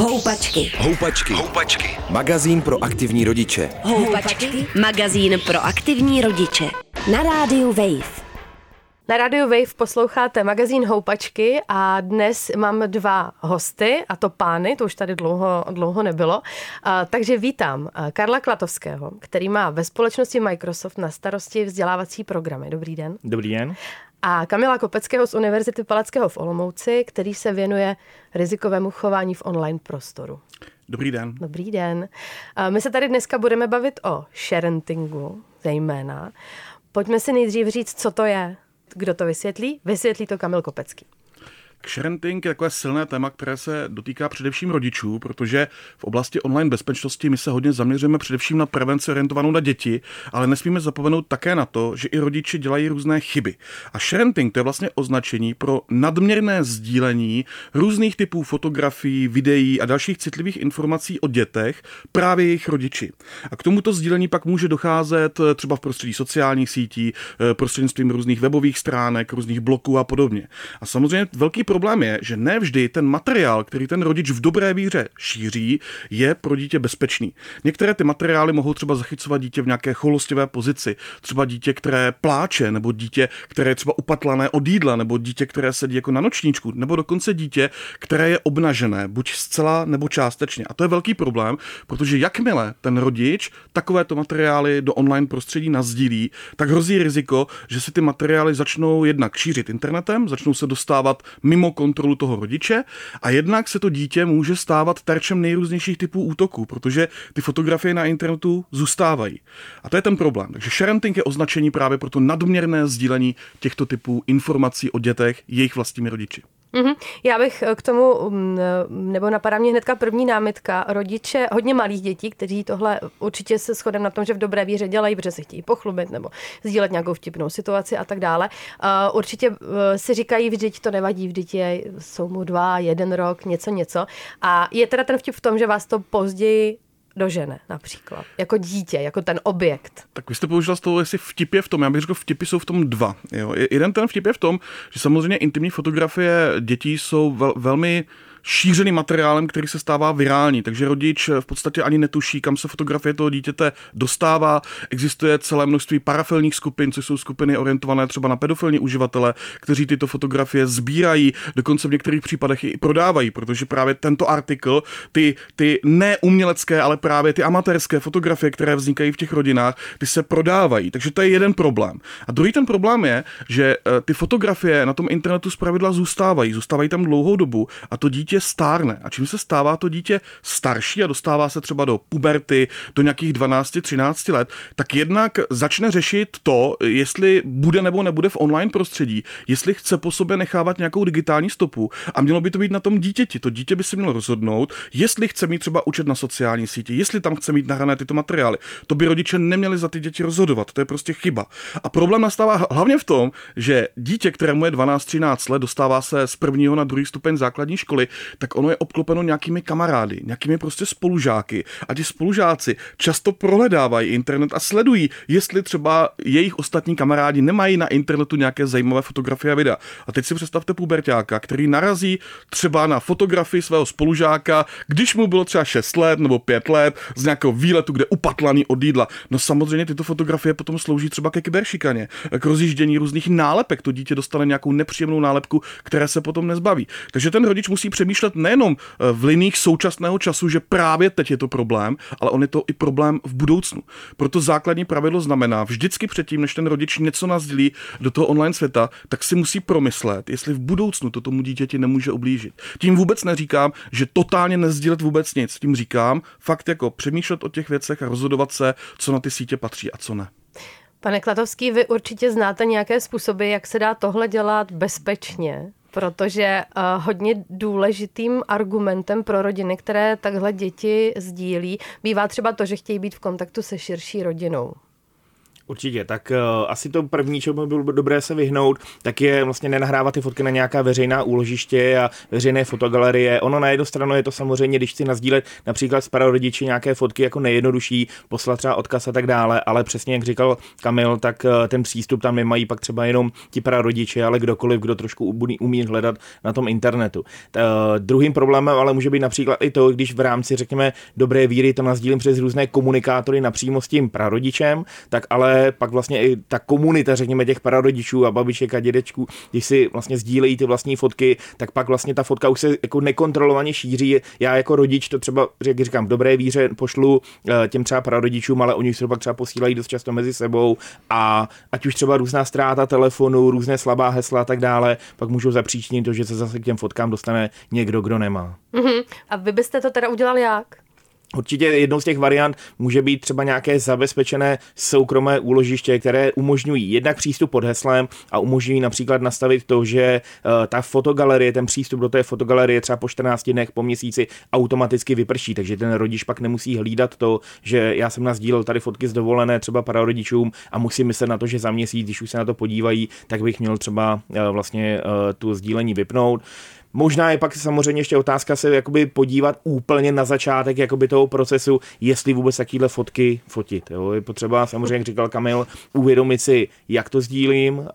Houpačky. Houpačky. Houpačky. Magazín pro aktivní rodiče. Houpačky. Magazín pro aktivní rodiče. Na rádiu Wave. Na Radio Wave posloucháte magazín Houpačky a dnes mám dva hosty, a to pány, to už tady dlouho, dlouho nebylo. A, takže vítám Karla Klatovského, který má ve společnosti Microsoft na starosti vzdělávací programy. Dobrý den. Dobrý den. A Kamila Kopeckého z Univerzity Palackého v Olomouci, který se věnuje rizikovému chování v online prostoru. Dobrý den. Dobrý den. My se tady dneska budeme bavit o sharentingu zejména. Pojďme si nejdřív říct, co to je. Kdo to vysvětlí? Vysvětlí to Kamil Kopecký. Sharenting je takové silné téma, které se dotýká především rodičů, protože v oblasti online bezpečnosti my se hodně zaměřujeme především na prevenci orientovanou na děti, ale nesmíme zapomenout také na to, že i rodiče dělají různé chyby. A sharenting to je vlastně označení pro nadměrné sdílení různých typů fotografií, videí a dalších citlivých informací o dětech právě jejich rodiči. A k tomuto sdílení pak může docházet třeba v prostředí sociálních sítí, eh, prostřednictvím různých webových stránek, různých bloků a podobně. A samozřejmě velký problém je, že nevždy ten materiál, který ten rodič v dobré víře šíří, je pro dítě bezpečný. Některé ty materiály mohou třeba zachycovat dítě v nějaké cholostivé pozici, třeba dítě, které pláče, nebo dítě, které je třeba upatlané od jídla, nebo dítě, které sedí jako na nočníčku, nebo dokonce dítě, které je obnažené, buď zcela nebo částečně. A to je velký problém, protože jakmile ten rodič takovéto materiály do online prostředí nazdílí, tak hrozí riziko, že si ty materiály začnou jednak šířit internetem, začnou se dostávat mimo mimo kontrolu toho rodiče a jednak se to dítě může stávat terčem nejrůznějších typů útoků, protože ty fotografie na internetu zůstávají. A to je ten problém. Takže sharenting je označení právě pro to nadměrné sdílení těchto typů informací o dětech jejich vlastními rodiči. Mm-hmm. Já bych eh, k tomu, mm, eh, nebo napadá mě hnedka první námitka, rodiče hodně malých dětí, kteří tohle určitě se shodem na tom, že v dobré víře dělají, protože se chtějí pochlubit nebo sdílet nějakou vtipnou situaci a tak dále. Uh, určitě si říkají, vždyť to nevadí, vždyť je, jsou mu dva, jeden rok, něco, něco. A je teda ten vtip v tom, že vás to později dožene například, jako dítě, jako ten objekt. Tak vy jste použila z toho, jestli vtip je v tom, já bych řekl, vtipy jsou v tom dva. Jo. Jeden ten vtip je v tom, že samozřejmě intimní fotografie dětí jsou vel, velmi šířeným materiálem, který se stává virální, takže rodič v podstatě ani netuší, kam se fotografie toho dítěte dostává. Existuje celé množství parafilních skupin, což jsou skupiny orientované třeba na pedofilní uživatele, kteří tyto fotografie sbírají, dokonce v některých případech i prodávají, protože právě tento artikl, ty, ty neumělecké, ale právě ty amatérské fotografie, které vznikají v těch rodinách, ty se prodávají. Takže to je jeden problém. A druhý ten problém je, že eh, ty fotografie na tom internetu zpravidla zůstávají, zůstávají tam dlouhou dobu a to dítě dítě stárne. A čím se stává to dítě starší a dostává se třeba do puberty, do nějakých 12-13 let, tak jednak začne řešit to, jestli bude nebo nebude v online prostředí, jestli chce po sobě nechávat nějakou digitální stopu a mělo by to být na tom dítěti. To dítě by si mělo rozhodnout, jestli chce mít třeba učet na sociální síti, jestli tam chce mít nahrané tyto materiály. To by rodiče neměli za ty děti rozhodovat, to je prostě chyba. A problém nastává hlavně v tom, že dítě, kterému je 12-13 let, dostává se z prvního na druhý stupeň základní školy, tak ono je obklopeno nějakými kamarády, nějakými prostě spolužáky. A ti spolužáci často prohledávají internet a sledují, jestli třeba jejich ostatní kamarádi nemají na internetu nějaké zajímavé fotografie a videa. A teď si představte pubertáka, který narazí třeba na fotografii svého spolužáka, když mu bylo třeba 6 let nebo 5 let, z nějakého výletu, kde upatlaný od jídla. No samozřejmě tyto fotografie potom slouží třeba ke kyberšikaně, k rozjíždění různých nálepek. To dítě dostane nějakou nepříjemnou nálepku, které se potom nezbaví. Takže ten rodič musí přemýšlet přemýšlet nejenom eh, v liních současného času, že právě teď je to problém, ale on je to i problém v budoucnu. Proto základní pravidlo znamená, vždycky předtím, než ten rodič něco nazdílí do toho online světa, tak si musí promyslet, jestli v budoucnu to tomu dítěti nemůže ublížit. Tím vůbec neříkám, že totálně nezdílet vůbec nic. Tím říkám fakt jako přemýšlet o těch věcech a rozhodovat se, co na ty sítě patří a co ne. Pane Klatovský, vy určitě znáte nějaké způsoby, jak se dá tohle dělat bezpečně protože uh, hodně důležitým argumentem pro rodiny, které takhle děti sdílí, bývá třeba to, že chtějí být v kontaktu se širší rodinou. Určitě, tak uh, asi to první, čemu by bylo dobré se vyhnout, tak je vlastně nenahrávat ty fotky na nějaká veřejná úložiště a veřejné fotogalerie. Ono na jednu stranu je to samozřejmě, když si nazdílet například s pararodiči nějaké fotky jako nejjednodušší, poslat třeba odkaz a tak dále, ale přesně jak říkal Kamil, tak uh, ten přístup tam nemají pak třeba jenom ti pararodiči, ale kdokoliv, kdo trošku umí hledat na tom internetu. Uh, druhým problémem ale může být například i to, když v rámci, řekněme, dobré víry to nazdílím přes různé komunikátory napřímo s tím prarodičem, tak ale pak vlastně i ta komunita, řekněme, těch pararodičů a babiček a dědečků, když si vlastně sdílejí ty vlastní fotky, tak pak vlastně ta fotka už se jako nekontrolovaně šíří. Já jako rodič to třeba, jak říkám, v dobré víře pošlu eh, těm třeba prarodičům, ale oni se pak třeba posílají dost často mezi sebou a ať už třeba různá ztráta telefonu, různé slabá hesla a tak dále, pak můžou zapříčinit to, že se zase k těm fotkám dostane někdo, kdo nemá. Mm-hmm. A vy byste to teda udělali jak? Určitě jednou z těch variant může být třeba nějaké zabezpečené soukromé úložiště, které umožňují jednak přístup pod heslem a umožňují například nastavit to, že uh, ta fotogalerie, ten přístup do té fotogalerie třeba po 14 dnech, po měsíci automaticky vyprší, takže ten rodič pak nemusí hlídat to, že já jsem nazdílel tady fotky z dovolené třeba para rodičům a musím myslet na to, že za měsíc, když už se na to podívají, tak bych měl třeba uh, vlastně uh, tu sdílení vypnout. Možná je pak samozřejmě ještě otázka se jakoby podívat úplně na začátek jakoby toho procesu, jestli vůbec takovéhle fotky fotit. Jo. Je potřeba samozřejmě, jak říkal Kamil, uvědomit si, jak to sdílím uh,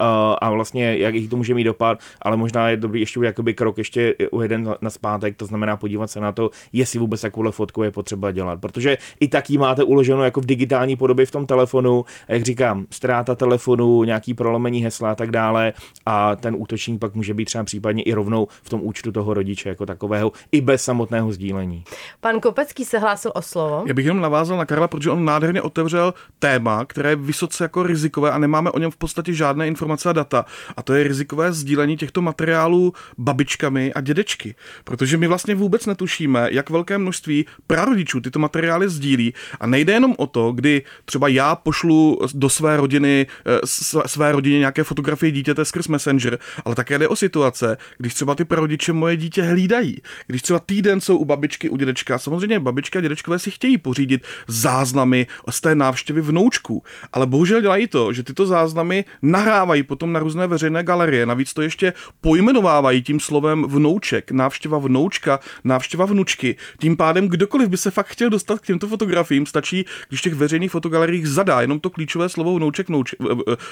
a vlastně jak to může mít dopad, ale možná je dobrý ještě jakoby krok ještě u jeden na zpátek, to znamená podívat se na to, jestli vůbec takovouhle fotku je potřeba dělat. Protože i tak ji máte uloženou jako v digitální podobě v tom telefonu, jak říkám, ztráta telefonu, nějaký prolomení hesla a tak dále a ten útočník pak může být třeba případně i rovnou v tom účtu toho rodiče jako takového i bez samotného sdílení. Pan Kopecký se hlásil o slovo. Já bych jenom navázal na Karla, protože on nádherně otevřel téma, které je vysoce jako rizikové a nemáme o něm v podstatě žádné informace a data. A to je rizikové sdílení těchto materiálů babičkami a dědečky. Protože my vlastně vůbec netušíme, jak velké množství prarodičů tyto materiály sdílí. A nejde jenom o to, kdy třeba já pošlu do své rodiny, eh, své rodině nějaké fotografie dítěte skrz Messenger, ale také jde o situace, když třeba ty prarodiče moje dítě hlídají. Když třeba týden jsou u babičky, u dědečka, samozřejmě babička a dědečkové si chtějí pořídit záznamy z té návštěvy vnoučků, ale bohužel dělají to, že tyto záznamy nahrávají potom na různé veřejné galerie. Navíc to ještě pojmenovávají tím slovem vnouček, návštěva vnoučka, návštěva vnučky. Tím pádem kdokoliv by se fakt chtěl dostat k těmto fotografiím, stačí, když těch veřejných fotogaleriích zadá jenom to klíčové slovo vnouček, vnouč,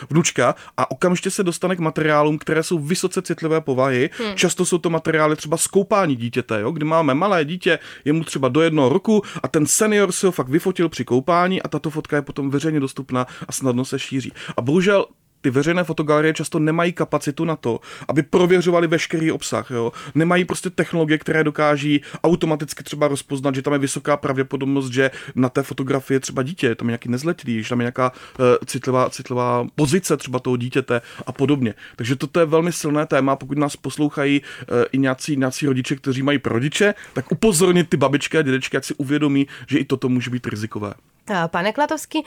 vnučka a okamžitě se dostane k materiálům, které jsou vysoce citlivé povahy. Hmm. Často jsou to materiály třeba skoupání dítěte, jo? kdy máme malé dítě, je mu třeba do jednoho roku a ten senior si ho fakt vyfotil při koupání a tato fotka je potom veřejně dostupná a snadno se šíří. A bohužel ty veřejné fotogalerie často nemají kapacitu na to, aby prověřovali veškerý obsah. Jo? Nemají prostě technologie, které dokáží automaticky třeba rozpoznat, že tam je vysoká pravděpodobnost, že na té fotografii je třeba dítě, tam je nějaký nezletilý, že tam je nějaká uh, citlivá, citlivá pozice třeba toho dítěte a podobně. Takže toto je velmi silné téma, pokud nás poslouchají uh, i nějací, nějací rodiče, kteří mají rodiče, tak upozornit ty babičky a dědečky, ať si uvědomí, že i toto může být rizikové. Pane Klatovský,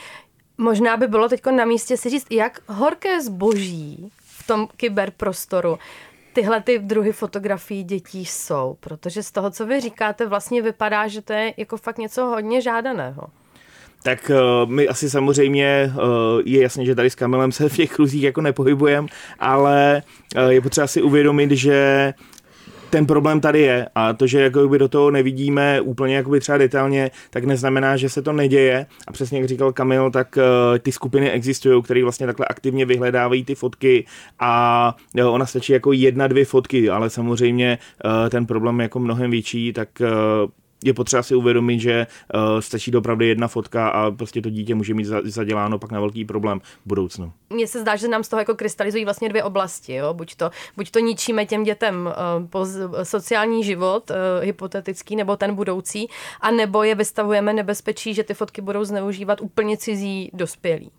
Možná by bylo teď na místě si říct, jak horké zboží v tom kyberprostoru tyhle ty druhy fotografií dětí jsou, protože z toho, co vy říkáte, vlastně vypadá, že to je jako fakt něco hodně žádaného. Tak uh, my asi samozřejmě, uh, je jasně, že tady s Kamilem se v těch kruzích jako nepohybujeme, ale uh, je potřeba si uvědomit, že ten problém tady je a to, že jakoby do toho nevidíme úplně jakoby třeba detailně, tak neznamená, že se to neděje. A přesně jak říkal Kamil, tak uh, ty skupiny existují, které vlastně takhle aktivně vyhledávají ty fotky a jo, ona stačí jako jedna, dvě fotky, ale samozřejmě uh, ten problém je jako mnohem větší, tak uh, je potřeba si uvědomit, že uh, stačí opravdu jedna fotka a prostě to dítě může mít zaděláno pak na velký problém v budoucnu. Mně se zdá, že nám z toho jako krystalizují vlastně dvě oblasti. Jo? Buď, to, buď to ničíme těm dětem uh, poz, sociální život, uh, hypotetický, nebo ten budoucí, a nebo je vystavujeme nebezpečí, že ty fotky budou zneužívat úplně cizí dospělí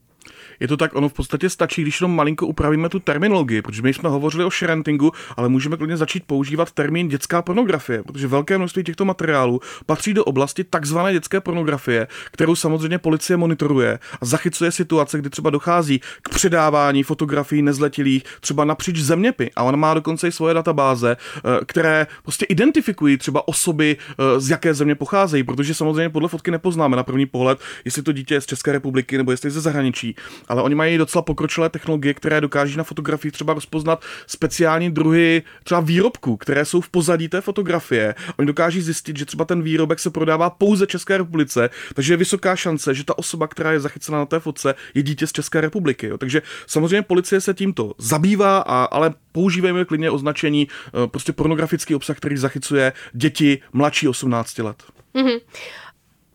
je to tak, ono v podstatě stačí, když jenom malinko upravíme tu terminologii, protože my jsme hovořili o sharentingu, ale můžeme klidně začít používat termín dětská pornografie, protože velké množství těchto materiálů patří do oblasti takzvané dětské pornografie, kterou samozřejmě policie monitoruje a zachycuje situace, kdy třeba dochází k předávání fotografií nezletilých třeba napříč zeměpy a ona má dokonce i svoje databáze, eh, které prostě identifikují třeba osoby, eh, z jaké země pocházejí, protože samozřejmě podle fotky nepoznáme na první pohled, jestli to dítě je z České republiky nebo jestli je ze zahraničí ale oni mají docela pokročilé technologie, které dokáží na fotografii třeba rozpoznat speciální druhy třeba výrobků, které jsou v pozadí té fotografie. Oni dokáží zjistit, že třeba ten výrobek se prodává pouze České republice, takže je vysoká šance, že ta osoba, která je zachycena na té fotce, je dítě z České republiky. Jo. Takže samozřejmě policie se tímto zabývá, a, ale používáme klidně označení eh, prostě pornografický obsah, který zachycuje děti mladší 18 let. Mm-hmm.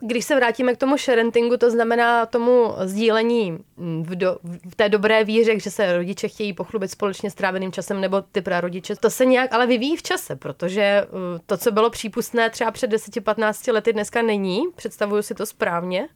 Když se vrátíme k tomu sharentingu, to znamená tomu sdílení v, do, v té dobré víře, že se rodiče chtějí pochlubit společně stráveným časem, nebo ty prarodiče, to se nějak ale vyvíjí v čase, protože uh, to, co bylo přípustné třeba před 10-15 lety, dneska není. Představuju si to správně?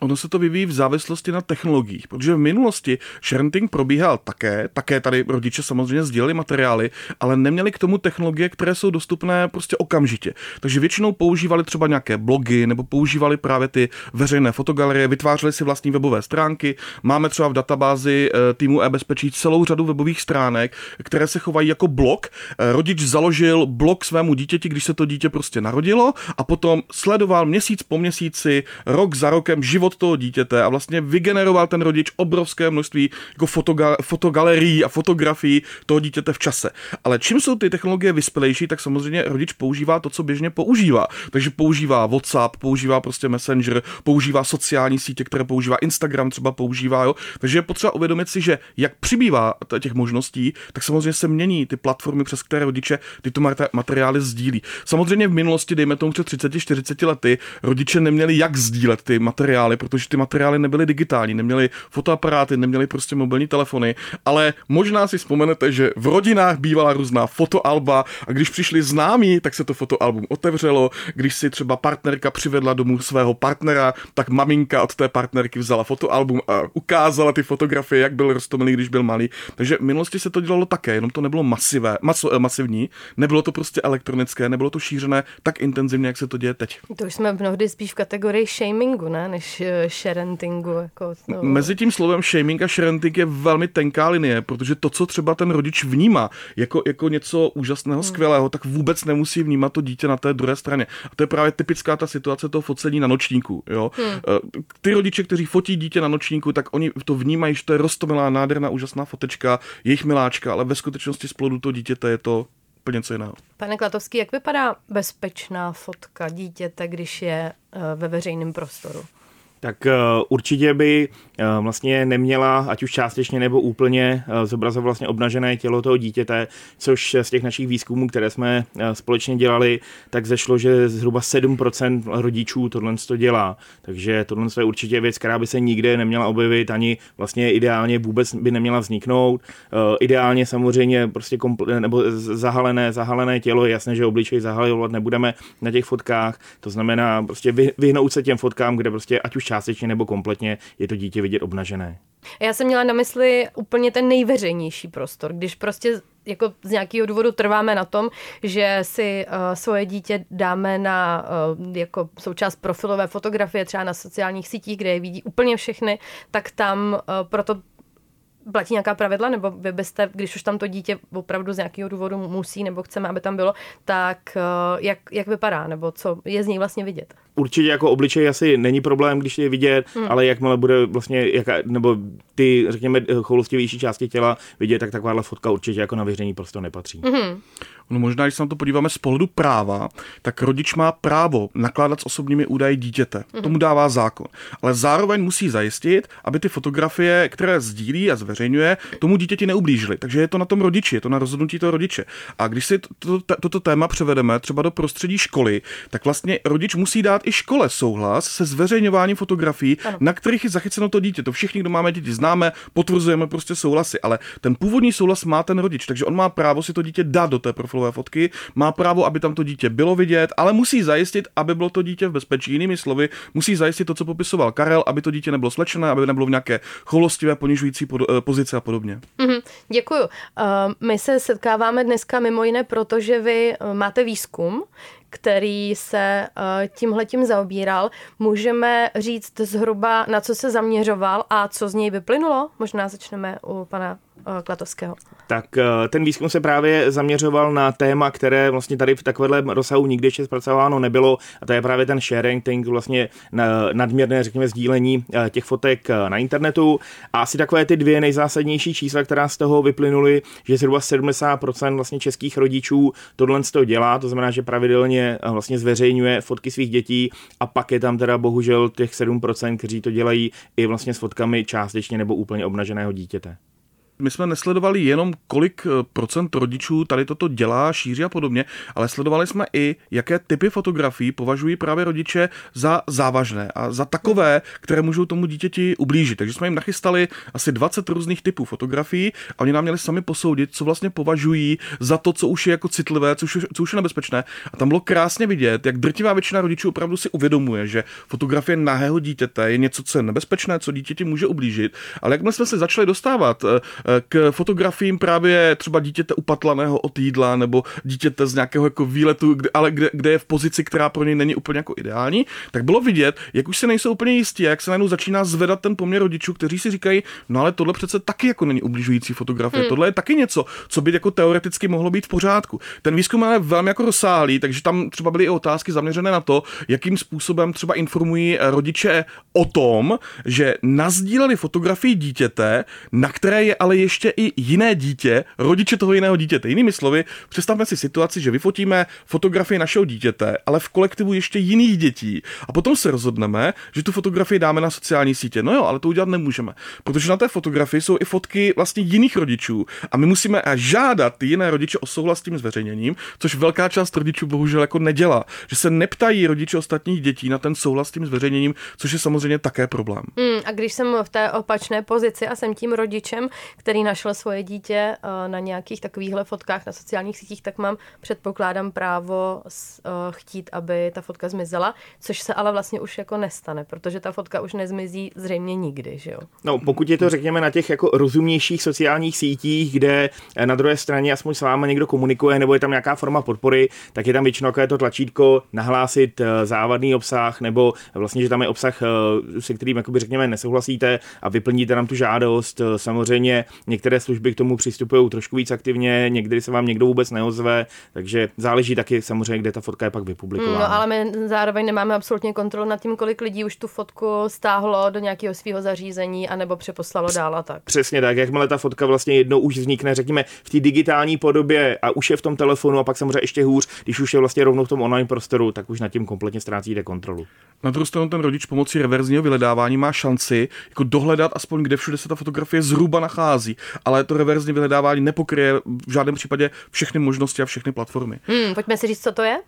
Ono se to vyvíjí v závislosti na technologiích, protože v minulosti sharenting probíhal také, také tady rodiče samozřejmě sdíleli materiály, ale neměli k tomu technologie, které jsou dostupné prostě okamžitě. Takže většinou používali třeba nějaké blogy nebo používali právě ty veřejné fotogalerie, vytvářeli si vlastní webové stránky. Máme třeba v databázi eh, týmu e-bezpečí celou řadu webových stránek, které se chovají jako blog. Eh, rodič založil blog svému dítěti, když se to dítě prostě narodilo a potom sledoval měsíc po měsíci, rok za rokem život život toho dítěte a vlastně vygeneroval ten rodič obrovské množství jako fotoga- fotogalerií a fotografií toho dítěte v čase. Ale čím jsou ty technologie vyspělejší, tak samozřejmě rodič používá to, co běžně používá. Takže používá WhatsApp, používá prostě Messenger, používá sociální sítě, které používá Instagram, třeba používá, jo. Takže je potřeba uvědomit si, že jak přibývá těch možností, tak samozřejmě se mění ty platformy, přes které rodiče tyto materiály sdílí. Samozřejmě v minulosti, dejme tomu před 30-40 lety, rodiče neměli jak sdílet ty materiály, protože ty materiály nebyly digitální, neměli fotoaparáty, neměli prostě mobilní telefony, ale možná si vzpomenete, že v rodinách bývala různá fotoalba a když přišli známí, tak se to fotoalbum otevřelo, když si třeba partnerka přivedla domů svého partnera, tak maminka od té partnerky vzala fotoalbum a ukázala ty fotografie, jak byl roztomilý, když byl malý. Takže v minulosti se to dělalo také, jenom to nebylo masivé, maso, eh, masivní, nebylo to prostě elektronické, nebylo to šířené tak intenzivně, jak se to děje teď. To už jsme mnohdy spíš v kategorii shamingu, ne, než sharentingu. Jako. Mezi tím slovem shaming a sharenting je velmi tenká linie, protože to, co třeba ten rodič vnímá jako, jako něco úžasného, hmm. skvělého, tak vůbec nemusí vnímat to dítě na té druhé straně. A to je právě typická ta situace toho focení na nočníku. Jo? Hmm. Eh, ty rodiče, kteří fotí dítě na nočníku, tak oni to vnímají, že to je rostomilá, nádherná, úžasná fotečka, jejich miláčka, ale ve skutečnosti z plodu toho dítěte je to úplně něco jiného. Pane Klatovský, jak vypadá bezpečná fotka dítěte, když je eh, ve veřejném prostoru? Tak uh, určitě by uh, vlastně neměla, ať už částečně nebo úplně, uh, zobrazovat vlastně obnažené tělo toho dítěte, což z těch našich výzkumů, které jsme společně dělali, tak zešlo, že zhruba 7% rodičů tohle to dělá. Takže tohle je určitě věc, která by se nikde neměla objevit, ani vlastně ideálně vůbec by neměla vzniknout. Ideálně samozřejmě prostě kompl- nebo zahalené, zahalené tělo, je jasné, že obličej zahalovat nebudeme na těch fotkách, to znamená prostě vyhnout se těm fotkám, kde prostě ať už částečně nebo kompletně je to dítě vidět obnažené. Já jsem měla na mysli úplně ten nejveřejnější prostor, když prostě jako z nějakého důvodu trváme na tom, že si uh, svoje dítě dáme na uh, jako součást profilové fotografie třeba na sociálních sítích, kde je vidí úplně všechny, tak tam uh, proto platí nějaká pravidla, nebo vy byste, když už tam to dítě opravdu z nějakého důvodu musí, nebo chceme, aby tam bylo, tak jak, jak vypadá, nebo co je z něj vlastně vidět? určitě jako obličej asi není problém, když je vidět, hmm. ale jakmile bude vlastně, jaká, nebo ty, řekněme, choulostivější části těla vidět, tak takováhle fotka určitě jako na věření prostě nepatří. Hmm. No možná, když se na to podíváme z pohledu práva, tak rodič má právo nakládat s osobními údaji dítěte. Hmm. Tomu dává zákon. Ale zároveň musí zajistit, aby ty fotografie, které sdílí a zveřejňuje, tomu dítěti neublížily. Takže je to na tom rodiči, je to na rozhodnutí toho rodiče. A když si toto to, to, to téma převedeme třeba do prostředí školy, tak vlastně rodič musí dát i škole souhlas se zveřejňováním fotografií, ano. na kterých je zachyceno to dítě. To všichni, kdo máme děti, známe, potvrzujeme prostě souhlasy, ale ten původní souhlas má ten rodič, takže on má právo si to dítě dát do té profilové fotky, má právo, aby tam to dítě bylo vidět, ale musí zajistit, aby bylo to dítě v bezpečí. Jinými slovy, musí zajistit to, co popisoval Karel, aby to dítě nebylo slečené, aby nebylo v nějaké cholostivé, ponižující pod, uh, pozici a podobně. Mm-hmm, děkuju. Uh, my se setkáváme dneska mimo jiné, protože vy uh, máte výzkum, který se uh, tímhletím zaobíral. Můžeme říct zhruba, na co se zaměřoval a co z něj vyplynulo? Možná začneme u pana Klatovského? Tak ten výzkum se právě zaměřoval na téma, které vlastně tady v takovém rozsahu nikdy ještě zpracováno nebylo a to je právě ten sharing, ten vlastně nadměrné, řekněme, sdílení těch fotek na internetu a asi takové ty dvě nejzásadnější čísla, která z toho vyplynuly, že zhruba 70% vlastně českých rodičů tohle to dělá, to znamená, že pravidelně vlastně zveřejňuje fotky svých dětí a pak je tam teda bohužel těch 7%, kteří to dělají i vlastně s fotkami částečně nebo úplně obnaženého dítěte my jsme nesledovali jenom, kolik eh, procent rodičů tady toto dělá, šíří a podobně, ale sledovali jsme i, jaké typy fotografií považují právě rodiče za závažné a za takové, které můžou tomu dítěti ublížit. Takže jsme jim nachystali asi 20 různých typů fotografií a oni nám měli sami posoudit, co vlastně považují za to, co už je jako citlivé, co už, co už je nebezpečné. A tam bylo krásně vidět, jak drtivá většina rodičů opravdu si uvědomuje, že fotografie nahého dítěte je něco, co je nebezpečné, co dítěti může ublížit. Ale jak jsme se začali dostávat eh, k fotografiím právě třeba dítěte upatlaného od jídla nebo dítěte z nějakého jako výletu, kde, ale kde, kde je v pozici, která pro něj není úplně jako ideální, tak bylo vidět, jak už se nejsou úplně jistí, jak se najednou začíná zvedat ten poměr rodičů, kteří si říkají, no ale tohle přece taky jako není ubližující fotografie, hmm. tohle je taky něco, co by jako teoreticky mohlo být v pořádku. Ten výzkum je velmi jako rozsáhlý, takže tam třeba byly i otázky zaměřené na to, jakým způsobem třeba informují rodiče o tom, že nazdíleli fotografii dítěte, na které je ale ještě i jiné dítě, rodiče toho jiného dítěte. Jinými slovy, představme si situaci, že vyfotíme fotografii našeho dítěte, ale v kolektivu ještě jiných dětí a potom se rozhodneme, že tu fotografii dáme na sociální sítě. No jo, ale to udělat nemůžeme, protože na té fotografii jsou i fotky vlastně jiných rodičů a my musíme žádat ty jiné rodiče o souhlas s tím zveřejněním, což velká část rodičů bohužel jako nedělá, že se neptají rodiče ostatních dětí na ten souhlas s tím zveřejněním, což je samozřejmě také problém. Hmm, a když jsem v té opačné pozici a jsem tím rodičem, který našel svoje dítě eh, na nějakých takovýchhle fotkách na sociálních sítích, tak mám, předpokládám, právo eh, chtít, aby ta fotka zmizela, což se ale vlastně už jako nestane, protože ta fotka už nezmizí zřejmě nikdy, že jo? No, pokud je to, řekněme, na těch jako rozumnějších sociálních sítích, kde eh, na druhé straně aspoň s váma někdo komunikuje, nebo je tam nějaká forma podpory, tak je tam většinou to tlačítko nahlásit závadný obsah, nebo vlastně, že tam je obsah, se kterým, jakoby, řekněme, nesouhlasíte a vyplníte nám tu žádost. Samozřejmě některé služby k tomu přistupují trošku víc aktivně, někdy se vám někdo vůbec neozve, takže záleží taky samozřejmě, kde ta fotka je pak vypublikována. No ale my zároveň nemáme absolutně kontrolu nad tím, kolik lidí už tu fotku stáhlo do nějakého svého zařízení anebo přeposlalo dál a tak. Přesně tak, jakmile ta fotka vlastně jednou už vznikne, řekněme, v té digitální podobě a už je v tom telefonu a pak samozřejmě ještě hůř, když už je vlastně rovnou v tom online prostoru, tak už nad tím kompletně ztrácíte kontrolu. Na druhou stranu ten rodič pomocí reverzního vyhledávání má šanci jako dohledat aspoň, kde všude se ta fotografie zhruba nachází ale to reverzní vyhledávání nepokryje v žádném případě všechny možnosti a všechny platformy. Hmm, pojďme si říct, co to je?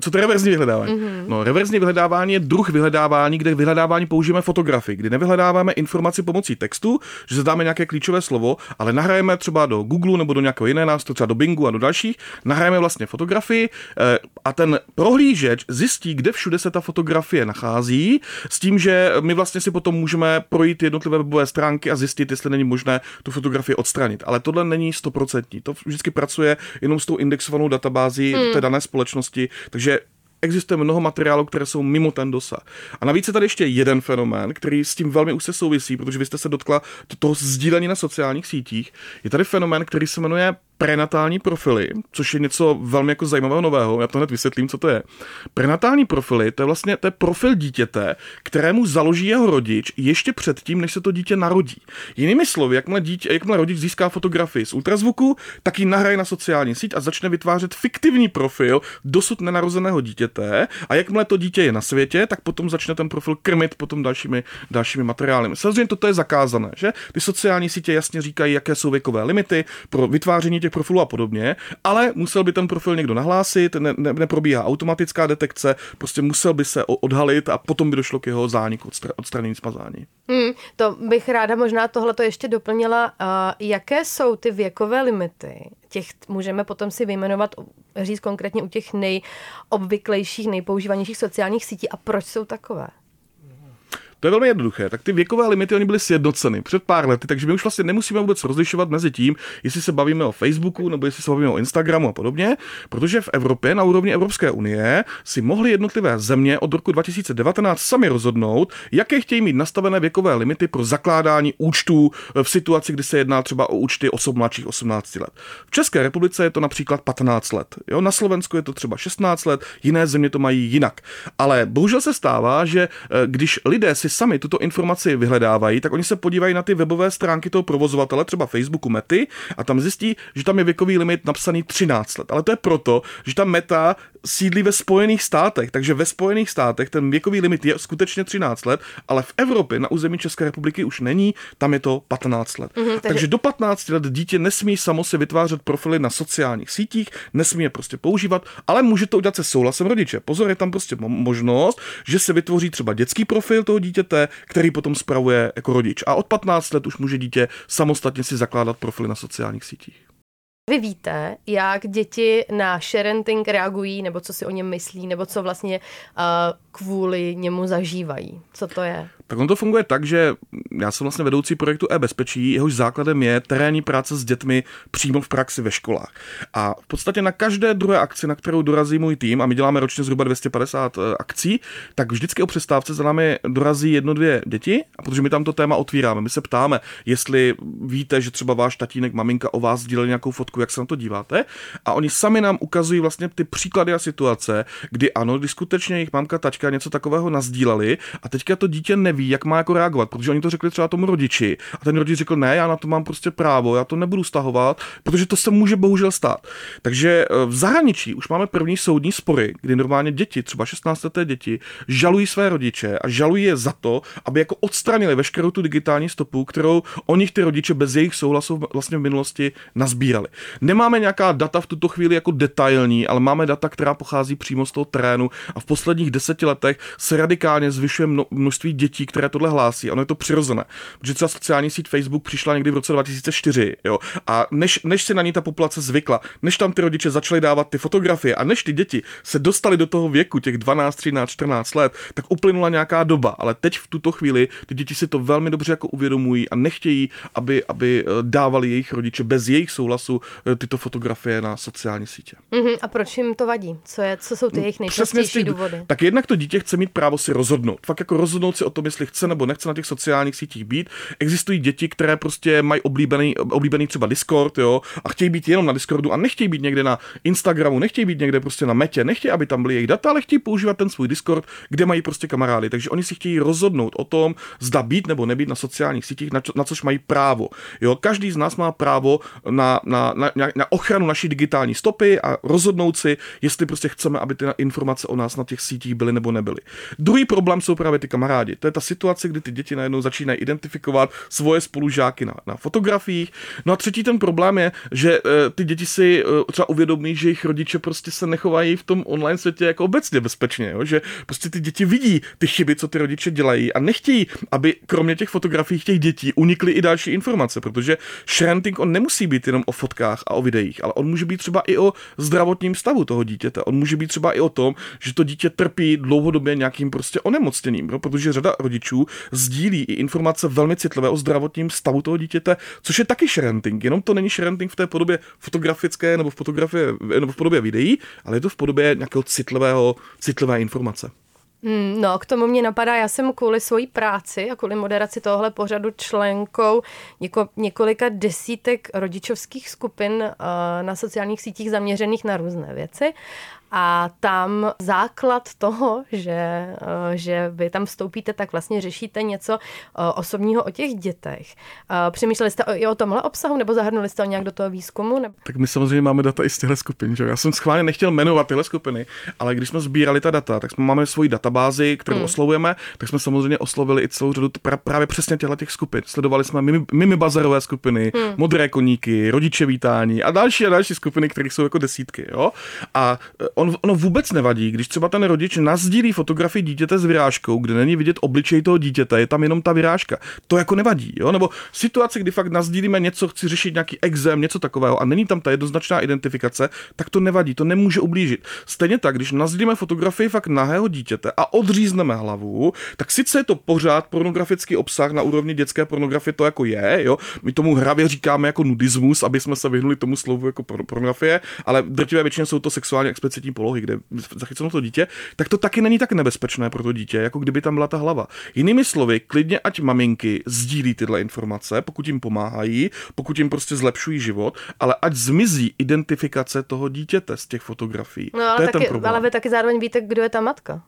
Co to je reverzní vyhledávání? Mm-hmm. No, reverzní vyhledávání je druh vyhledávání, kde vyhledávání použijeme fotografii, kdy nevyhledáváme informaci pomocí textu, že zadáme nějaké klíčové slovo, ale nahrajeme třeba do Google nebo do nějakého jiného nástroje, třeba do Bingu a do dalších, nahrajeme vlastně fotografii eh, a ten prohlížeč zjistí, kde všude se ta fotografie nachází, s tím, že my vlastně si potom můžeme projít jednotlivé webové stránky a zjistit, jestli není možné tu fotografii odstranit. Ale tohle není stoprocentní. To vždycky pracuje jenom s tou indexovanou databází mm. té dané společnosti oblasti, takže existuje mnoho materiálů, které jsou mimo ten dosah. A navíc je tady ještě jeden fenomén, který s tím velmi už se souvisí, protože vy jste se dotkla toho sdílení na sociálních sítích. Je tady fenomén, který se jmenuje prenatální profily, což je něco velmi jako zajímavého nového, já to hned vysvětlím, co to je. Prenatální profily, to je vlastně to je profil dítěte, kterému založí jeho rodič ještě předtím, než se to dítě narodí. Jinými slovy, jakmile, dítě, jakmile rodič získá fotografii z ultrazvuku, tak ji nahraje na sociální síť a začne vytvářet fiktivní profil dosud nenarozeného dítěte a jakmile to dítě je na světě, tak potom začne ten profil krmit potom dalšími, dalšími materiály. Samozřejmě toto je zakázané, že? Ty sociální sítě jasně říkají, jaké jsou věkové limity pro vytváření těch profilů a podobně, ale musel by ten profil někdo nahlásit, ne, ne, neprobíhá automatická detekce, prostě musel by se odhalit a potom by došlo k jeho zániku, odstranění smazání. Hmm, to bych ráda možná tohleto ještě doplnila. Uh, jaké jsou ty věkové limity? Těch můžeme potom si vyjmenovat, říct konkrétně u těch nejobvyklejších, nejpoužívanějších sociálních sítí a proč jsou takové? To je velmi jednoduché. Tak ty věkové limity oni byly sjednoceny před pár lety, takže my už vlastně nemusíme vůbec rozlišovat mezi tím, jestli se bavíme o Facebooku nebo jestli se bavíme o Instagramu a podobně, protože v Evropě na úrovni Evropské unie si mohly jednotlivé země od roku 2019 sami rozhodnout, jaké chtějí mít nastavené věkové limity pro zakládání účtů v situaci, kdy se jedná třeba o účty osob mladších 18 let. V České republice je to například 15 let. Jo, na Slovensku je to třeba 16 let, jiné země to mají jinak. Ale bohužel se stává, že eh, když lidé si sami tuto informaci vyhledávají, tak oni se podívají na ty webové stránky toho provozovatele, třeba Facebooku Mety, a tam zjistí, že tam je věkový limit napsaný 13 let. Ale to je proto, že ta Meta sídlí ve Spojených státech, takže ve Spojených státech ten věkový limit je skutečně 13 let, ale v Evropě na území České republiky už není, tam je to 15 let. Mm-hmm, takže... takže do 15 let dítě nesmí samo si vytvářet profily na sociálních sítích, nesmí je prostě používat, ale může to udělat se souhlasem rodiče. Pozor, je tam prostě možnost, že se vytvoří třeba dětský profil toho dítěte, který potom spravuje jako rodič. A od 15 let už může dítě samostatně si zakládat profily na sociálních sítích. Vy víte, jak děti na sharenting reagují, nebo co si o něm myslí, nebo co vlastně uh, kvůli němu zažívají. Co to je? Tak on to funguje tak, že já jsem vlastně vedoucí projektu e-bezpečí, jehož základem je terénní práce s dětmi přímo v praxi ve školách. A v podstatě na každé druhé akci, na kterou dorazí můj tým, a my děláme ročně zhruba 250 eh, akcí, tak vždycky o přestávce za námi dorazí jedno, dvě děti, a protože my tam to téma otvíráme, my se ptáme, jestli víte, že třeba váš tatínek, maminka o vás sdíleli nějakou fotku, jak se na to díváte, a oni sami nám ukazují vlastně ty příklady a situace, kdy ano, kdy skutečně jejich mamka, tačka něco takového nazdíleli a teďka to dítě neví, jak má jako reagovat, protože oni to řekli třeba tomu rodiči a ten rodič řekl, ne, já na to mám prostě právo, já to nebudu stahovat, protože to se může bohužel stát. Takže eh, v zahraničí už máme první soudní spory, kdy normálně děti, třeba 16 leté děti, žalují své rodiče a žalují je za to, aby jako odstranili veškerou tu digitální stopu, kterou oni ty rodiče bez jejich souhlasu vlastně v minulosti nazbírali. Nemáme nějaká data v tuto chvíli jako detailní, ale máme data, která pochází přímo z toho terénu a v posledních deseti letech se radikálně zvyšuje množství dětí, které tohle hlásí. Ono je to přirozené. Protože třeba sociální síť Facebook přišla někdy v roce 2004, jo. A než, než si na ní ta populace zvykla, než tam ty rodiče začali dávat ty fotografie a než ty děti se dostali do toho věku, těch 12, 13, 14 let, tak uplynula nějaká doba. Ale teď v tuto chvíli ty děti si to velmi dobře jako uvědomují a nechtějí, aby, aby eh, dávali jejich rodiče bez jejich souhlasu eh, tyto fotografie na sociální sítě. Mm-hmm. A proč jim to vadí? Co, je, co jsou ty jejich nejčastější důvody? Tak jednak to dítě chce mít právo si rozhodnout. Fakt jako rozhodnout si o tom, jestli chce nebo nechce na těch sociálních sítích být. Existují děti, které prostě mají oblíbený, oblíbený třeba Discord, jo, a chtějí být jenom na Discordu a nechtějí být někde na Instagramu, nechtějí být někde prostě na metě, nechtějí, aby tam byly jejich data, ale chtějí používat ten svůj Discord, kde mají prostě kamarády. Takže oni si chtějí rozhodnout o tom, zda být nebo nebýt na sociálních sítích, na, čo, na což mají právo. Jo, každý z nás má právo na, na, na, na ochranu naší digitální stopy a rozhodnout si, jestli prostě chceme, aby ty informace o nás na těch sítích byly nebo nebyly. Druhý problém jsou právě ty kamarádi. To je ta situace, kdy ty děti najednou začínají identifikovat svoje spolužáky na, na fotografiích. No a třetí ten problém je, že e, ty děti si e, třeba uvědomí, že jejich rodiče prostě se nechovají v tom online světě jako obecně bezpečně, jo? že prostě ty děti vidí ty chyby, co ty rodiče dělají a nechtějí, aby kromě těch fotografií těch dětí unikly i další informace, protože shrenting on nemusí být jenom o fotkách a o videích, ale on může být třeba i o zdravotním stavu toho dítěte. On může být třeba i o tom, že to dítě trpí dlouhodobě nějakým prostě onemocněním, jo? protože řada rodičů sdílí i informace velmi citlivé o zdravotním stavu toho dítěte, což je taky sharenting. Jenom to není sharenting v té podobě fotografické nebo v, fotografie, nebo v podobě videí, ale je to v podobě nějakého citlivého, citlivé informace. Hmm, no, k tomu mě napadá, já jsem kvůli svojí práci a kvůli moderaci tohle pořadu členkou něko, několika desítek rodičovských skupin uh, na sociálních sítích zaměřených na různé věci. A tam základ toho, že, eh, že vy tam vstoupíte, tak vlastně řešíte něco eh, osobního o těch dětech. Eh, přemýšleli jste i o tomhle obsahu, nebo zahrnuli jste ho nějak do toho výzkumu? Nebo... Tak my samozřejmě máme data i z těchto skupin. Že? Já jsem schválně nechtěl jmenovat tyhle skupiny, ale když jsme sbírali ta data, tak jsme máme svoji databázi, kterou hmm. oslovujeme, tak jsme samozřejmě oslovili i celou řadu právě přesně těchto těch skupin. Sledovali jsme mimi, mimi bazarové skupiny, hmm. modré koníky, rodiče vítání a další a další skupiny, kterých jsou jako desítky. Jo? A on, ono vůbec nevadí, když třeba ten rodič nazdílí fotografii dítěte s vyrážkou, kde není vidět obličej toho dítěte, je tam jenom ta vyrážka. To jako nevadí, jo? Nebo situace, kdy fakt nazdílíme něco, chci řešit nějaký exém, něco takového a není tam ta jednoznačná identifikace, tak to nevadí, to nemůže ublížit. Stejně tak, když nazdílíme fotografii fakt nahého dítěte a odřízneme hlavu, tak sice je to pořád pornografický obsah na úrovni dětské pornografie, to jako je, jo? My tomu hravě říkáme jako nudismus, aby jsme se vyhnuli tomu slovu jako pornografie, ale drtivé většině jsou to sexuálně explicitní polohy, kde zachyceno to dítě, tak to taky není tak nebezpečné pro to dítě, jako kdyby tam byla ta hlava. Jinými slovy, klidně ať maminky sdílí tyhle informace, pokud jim pomáhají, pokud jim prostě zlepšují život, ale ať zmizí identifikace toho dítěte z těch fotografií. No, ale, to je taky, ten problém. ale vy taky zároveň víte, kdo je ta matka.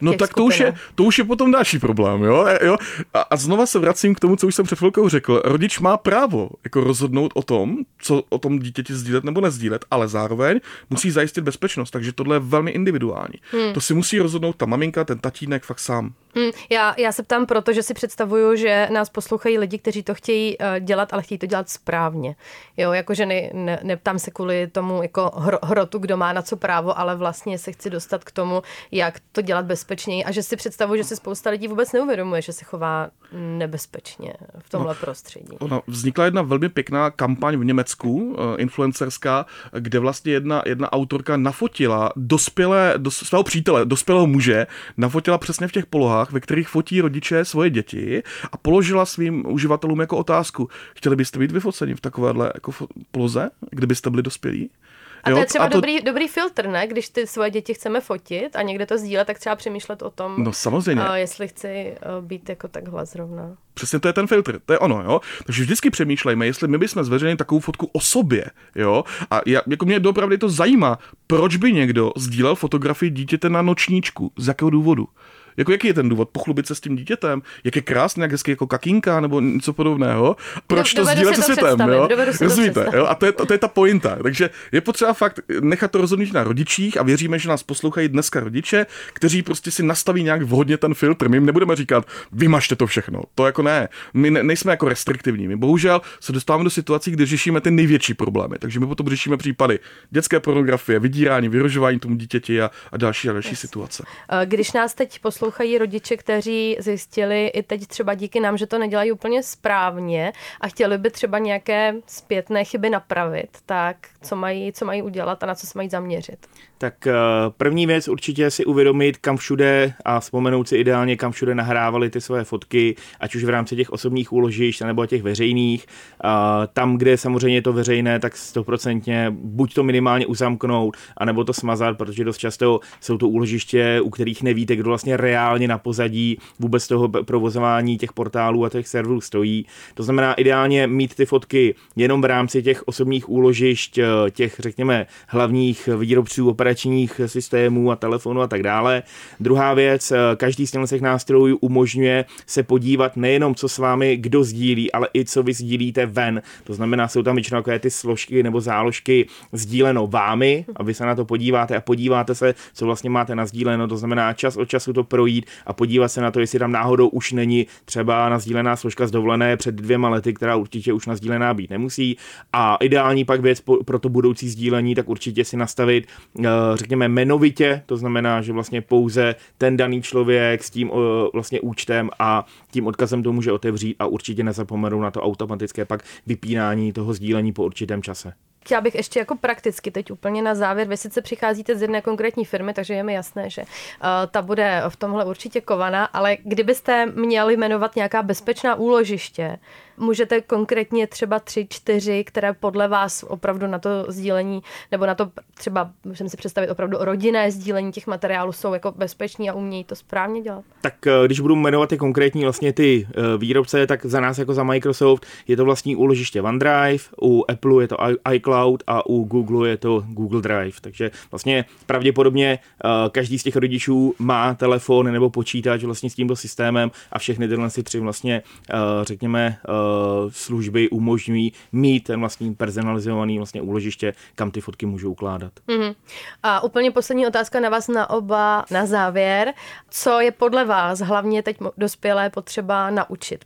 No tak to už, je, to už je potom další problém, jo? E, jo? A, a znova se vracím k tomu, co už jsem před chvilkou řekl. Rodič má právo jako rozhodnout o tom, co o tom dítěti sdílet nebo nezdílet, ale zároveň musí zajistit bezpečnost, takže tohle je velmi individuální. Hmm. To si musí rozhodnout ta maminka, ten tatínek fakt sám. Hmm, já, já se ptám proto, že si představuju, že nás poslouchají lidi, kteří to chtějí uh, dělat, ale chtějí to dělat správně. Jo, jakože ne, ne, neptám se kvůli tomu jako hro, hrotu, kdo má na co právo, ale vlastně se chci dostat k tomu, jak to dělat bezpečněji a že si představuju, že si spousta lidí vůbec neuvědomuje, že se chová nebezpečně v tomhle no, prostředí. Ona vznikla jedna velmi pěkná kampaň v Německu, uh, influencerská, kde vlastně jedna, jedna autorka nafotila dospělé, dos, svého přítele, dospělého muže, nafotila přesně v těch polohách, ve kterých fotí rodiče svoje děti a položila svým uživatelům jako otázku, chtěli byste být vyfoceni v takovéhle jako poloze, kdybyste byli dospělí? A to je třeba to... dobrý, dobrý filtr, ne? Když ty svoje děti chceme fotit a někde to sdílet, tak třeba přemýšlet o tom, no, samozřejmě. Uh, jestli chci uh, být jako takhle zrovna. Přesně to je ten filtr, to je ono, jo. Takže vždycky přemýšlejme, jestli my bychom zveřejnili takovou fotku o sobě, jo. A já, jako mě dopravdy to zajímá, proč by někdo sdílel fotografii dítěte na nočníčku, z jakého důvodu. Jako jaký je ten důvod? Pochlubit se s tím dítětem? Jak je krásný, jak hezky jako kakinka nebo něco podobného? Proč do, to sdílet se světem? Jo? Rozumíte? Jo? A to je, to, to je ta pointa. Takže je potřeba fakt nechat to rozhodnutí na rodičích a věříme, že nás poslouchají dneska rodiče, kteří prostě si nastaví nějak vhodně ten filtr. My jim nebudeme říkat, vymažte to všechno. To jako ne. My ne, nejsme jako restriktivní. My bohužel se dostáváme do situací, kde řešíme ty největší problémy. Takže my potom řešíme případy dětské pornografie, vydírání, vyrožování tomu dítěti a, a další a další yes. situace. Když nás teď poslouchají poslouchají rodiče, kteří zjistili i teď třeba díky nám, že to nedělají úplně správně a chtěli by třeba nějaké zpětné chyby napravit, tak co mají, co mají udělat a na co se mají zaměřit? Tak eh, první věc určitě si uvědomit, kam všude a vzpomenout si ideálně, kam všude nahrávali ty své fotky, ať už v rámci těch osobních úložišť nebo těch veřejných. Tam, kde je samozřejmě to veřejné, tak stoprocentně buď to minimálně uzamknout, anebo to smazat, protože dost často jsou to úložiště, u kterých nevíte, kdo vlastně reálně na pozadí vůbec toho provozování těch portálů a těch serverů stojí. To znamená ideálně mít ty fotky jenom v rámci těch osobních úložišť, eh, těch řekněme hlavních výrobců operačních systémů a telefonů a tak dále. Druhá věc, eh, každý z těch nástrojů umožňuje se podívat nejenom, co s vámi kdo sdílí, ale i co vy sdílíte ven. To znamená, jsou tam většinou takové ty složky nebo záložky sdíleno vámi a vy se na to podíváte a podíváte se, co vlastně máte nazdíleno. To znamená čas od času to projít a podívat se na to, jestli tam náhodou už není třeba nazdílená složka z dovolené před dvěma lety, která určitě už nazdílená být nemusí. A ideální pak věc pro to budoucí sdílení, tak určitě si nastavit eh, řekněme, jmenovitě, to znamená, že vlastně pouze ten daný člověk s tím vlastně účtem a tím odkazem to může otevřít a určitě nezapomenou na to automatické pak vypínání toho sdílení po určitém čase. Chtěla bych ještě jako prakticky teď úplně na závěr. Vy sice přicházíte z jedné konkrétní firmy, takže je mi jasné, že uh, ta bude v tomhle určitě kovaná, ale kdybyste měli jmenovat nějaká bezpečná úložiště, můžete konkrétně třeba tři, čtyři, které podle vás opravdu na to sdílení, nebo na to třeba, můžeme si představit opravdu rodinné sdílení těch materiálů jsou jako bezpeční a umějí to správně dělat? Tak eh, když budu jmenovat ty konkrétní vlastně ty eh, výrobce, tak za nás jako za Microsoft je to vlastní úložiště OneDrive, u Apple je to iCloud a u Google je to Google Drive. Takže vlastně pravděpodobně eh, každý z těch rodičů má telefon nebo počítač vlastně s tímto systémem a všechny tyhle si tři vlastně řekněme služby umožňují mít ten vlastní personalizovaný vlastně úložiště, kam ty fotky můžou ukládat. Mm-hmm. A úplně poslední otázka na vás na oba na závěr. Co je podle vás hlavně teď dospělé potřeba naučit?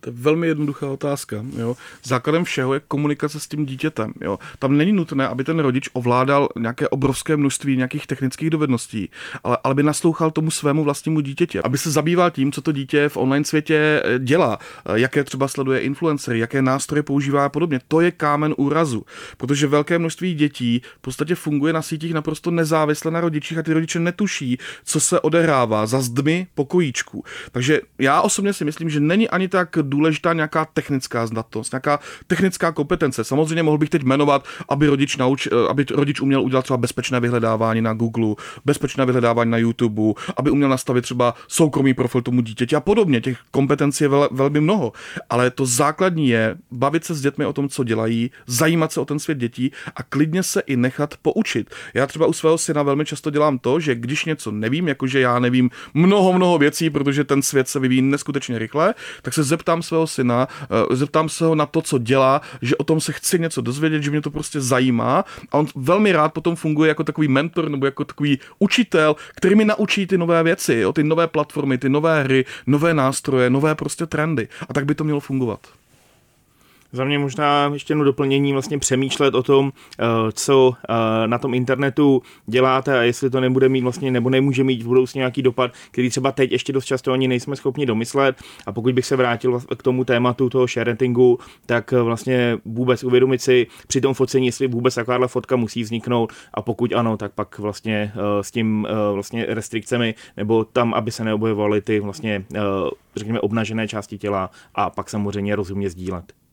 To je velmi jednoduchá otázka. Jo. Základem všeho je komunikace s tím dítětem. Jo. Tam není nutné, aby ten rodič ovládal nějaké obrovské množství nějakých technických dovedností, ale, ale by naslouchal tomu svému vlastnímu dítěti. Aby se zabýval tím, co to dítě v online světě eh, dělá, eh, jaké třeba sleduje influencery, jaké nástroje používá a podobně. To je kámen úrazu, protože velké množství dětí v podstatě funguje na sítích naprosto nezávisle na rodičích a ty rodiče netuší, co se odehrává za zdmi pokojíčku. Takže já osobně si myslím, že není ani tak důležitá nějaká technická znatost, nějaká technická kompetence. Samozřejmě mohl bych teď jmenovat, aby rodič, nauč, eh, aby rodič uměl udělat třeba bezpečné vyhledávání na Google, bezpečné vyhledávání na YouTube, aby uměl nastavit třeba soukromý profil tomu dítěti a podobně. Těch kompetencí je vel, velmi mnoho. Ale to základní je bavit se s dětmi o tom, co dělají, zajímat se o ten svět dětí a klidně se i nechat poučit. Já třeba u svého syna velmi často dělám to, že když něco nevím, jakože já nevím mnoho, mnoho věcí, protože ten svět se vyvíjí neskutečně rychle, tak se zeptám svého syna, eh, zeptám se ho na to, co dělá, že o tom se chci něco dozvědět, že mě to prostě zajímá a on velmi rád potom funguje jako takový mentor nebo jako takový učitel, který mi naučí ty nové věci, jo, ty nové platformy, ty nové hry, nové nástroje, nové prostě trendy. A tak by to mělo fungovat. Za mě možná ještě jedno doplnění vlastně přemýšlet o tom, eh, co eh, na tom internetu děláte a jestli to nebude mít vlastně nebo nemůže mít v budoucnu nějaký dopad, který třeba teď ještě dost často ani nejsme schopni domyslet. A pokud bych se vrátil k tomu tématu toho sharentingu, tak eh, vlastně vůbec uvědomit si při tom focení, jestli vůbec takováhle fotka musí vzniknout a pokud ano, tak pak vlastně s tím vlastně restrikcemi nebo tam, aby se neobjevovaly ty vlastně řekněme obnažené části těla a pak samozřejmě rozumně sdílet.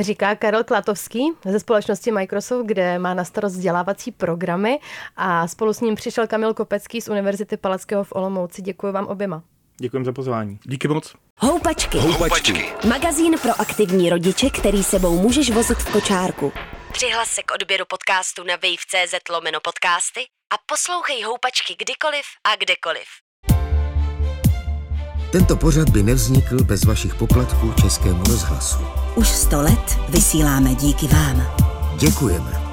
Říká Karel Klatovský ze společnosti Microsoft, kde má na starost vzdělávací programy a spolu s ním přišel Kamil Kopecký z Univerzity Palackého v Olomouci. Děkuji vám oběma. Děkujeme za pozvání. Díky moc. Houpačky. Houpačky. Magazín pro aktivní rodiče, který sebou můžeš vozit v kočárku. Přihlas se k odběru podcastu na wave.cz lomeno podcasty a poslouchej Houpačky kdykoliv a kdekoliv. Tento pořad by nevznikl bez vašich poplatků Českému rozhlasu. Už sto let vysíláme díky vám. Děkujeme.